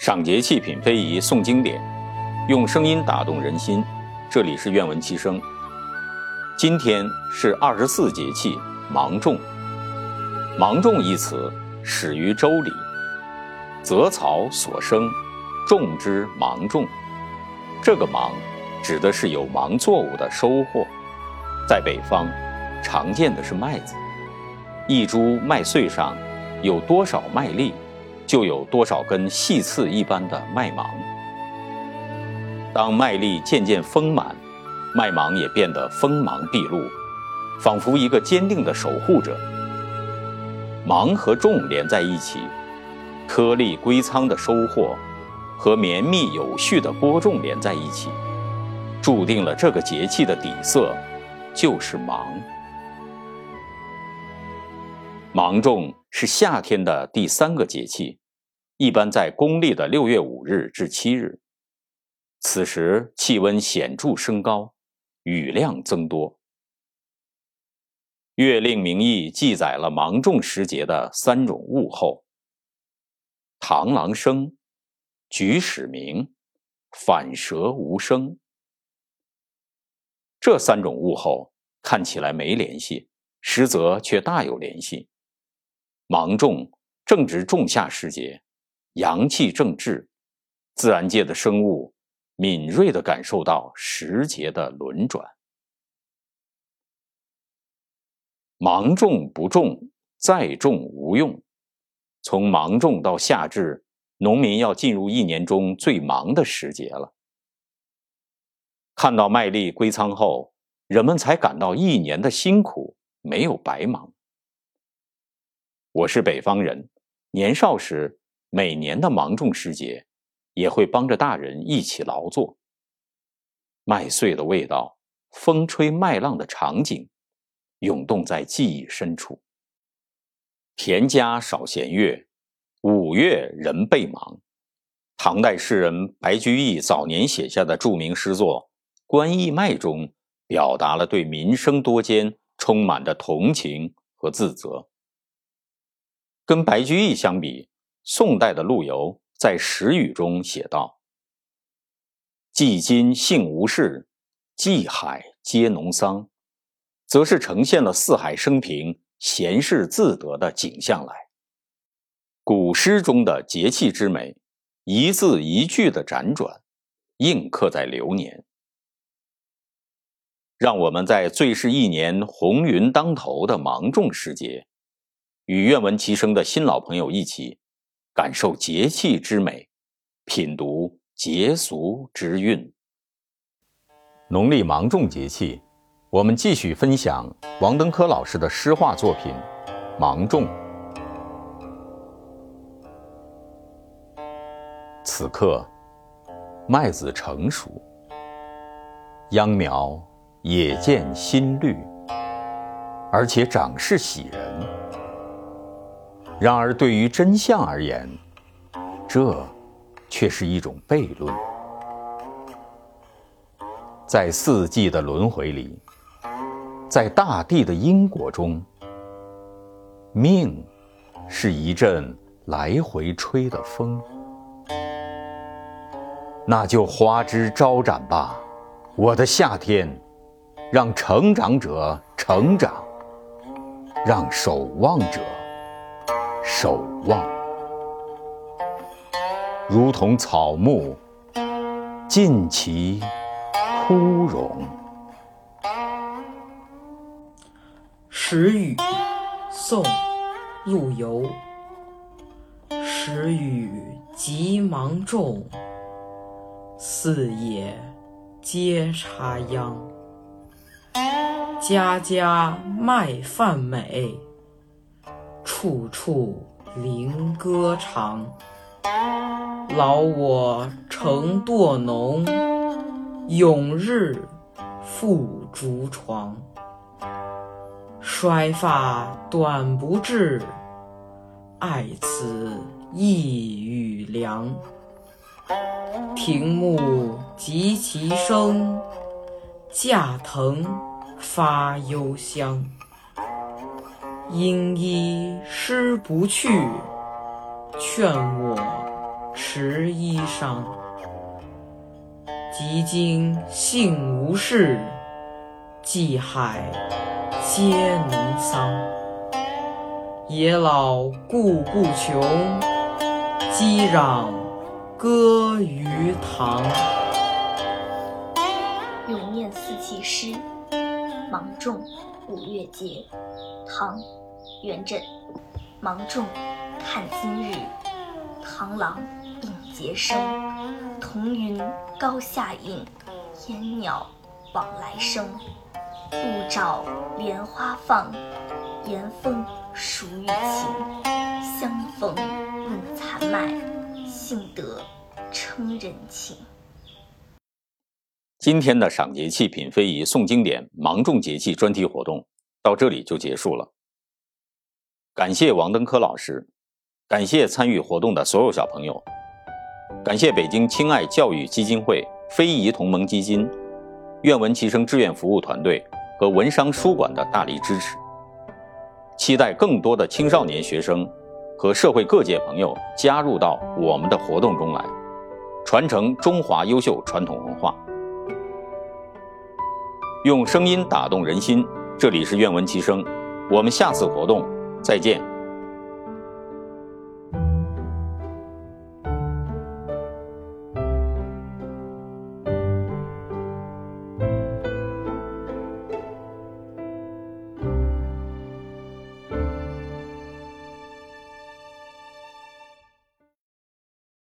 赏节气品非遗诵经典，用声音打动人心。这里是愿闻其声。今天是二十四节气芒种。芒种一词始于《周礼》，择草所生，种之芒种。这个芒指的是有芒作物的收获。在北方，常见的是麦子。一株麦穗上有多少麦粒？就有多少根细刺一般的麦芒。当麦粒渐渐丰满，麦芒也变得锋芒毕露，仿佛一个坚定的守护者。芒和种连在一起，颗粒归仓的收获和绵密有序的播种连在一起，注定了这个节气的底色就是芒。芒种是夏天的第三个节气。一般在公历的六月五日至七日，此时气温显著升高，雨量增多。《月令名义》记载了芒种时节的三种物候：螳螂生，举始鸣，反舌无声。这三种物候看起来没联系，实则却大有联系。芒种正值仲夏时节。阳气正至，自然界的生物敏锐地感受到时节的轮转。芒种不种，再种无用。从芒种到夏至，农民要进入一年中最忙的时节了。看到麦粒归仓后，人们才感到一年的辛苦没有白忙。我是北方人，年少时。每年的芒种时节，也会帮着大人一起劳作。麦穗的味道，风吹麦浪的场景，涌动在记忆深处。田家少闲月，五月人倍忙。唐代诗人白居易早年写下的著名诗作《观义麦》中，表达了对民生多艰充满着同情和自责。跟白居易相比，宋代的陆游在《时雨》中写道：“既今幸无事，既海皆农桑”，则是呈现了四海升平、闲适自得的景象来。古诗中的节气之美，一字一句的辗转，印刻在流年。让我们在最是一年红云当头的芒种时节，与愿闻其声的新老朋友一起。感受节气之美，品读节俗之韵。农历芒种节气，我们继续分享王登科老师的诗画作品《芒种》。此刻，麦子成熟，秧苗也见新绿，而且长势喜人。然而，对于真相而言，这却是一种悖论。在四季的轮回里，在大地的因果中，命是一阵来回吹的风。那就花枝招展吧，我的夏天，让成长者成长，让守望者。守望，如同草木尽其枯荣。时雨，宋，陆游。时雨急芒种，四野皆插秧。家家麦饭美。处处菱歌长，劳我成惰农，永日复竹床。衰发短不至，爱此一与凉。庭木及其生，架藤发幽香。因依诗不去，劝我持衣裳。及今幸无事，寄海皆能桑。野老固不穷，击壤歌于堂。咏念四季诗，芒种五月节。唐·元稹。芒种看今日，螳螂应节声。彤云高下映，烟鸟往来声。露照莲花放，岩风暑雨晴。相逢问残麦，幸得称人情。今天的赏节气、品非遗、诵经典、芒种节气专题活动到这里就结束了。感谢王登科老师，感谢参与活动的所有小朋友，感谢北京亲爱教育基金会、非遗同盟基金、愿闻其声志愿服务团队和文商书馆的大力支持。期待更多的青少年学生和社会各界朋友加入到我们的活动中来，传承中华优秀传统文化，用声音打动人心。这里是愿闻其声，我们下次活动。再见。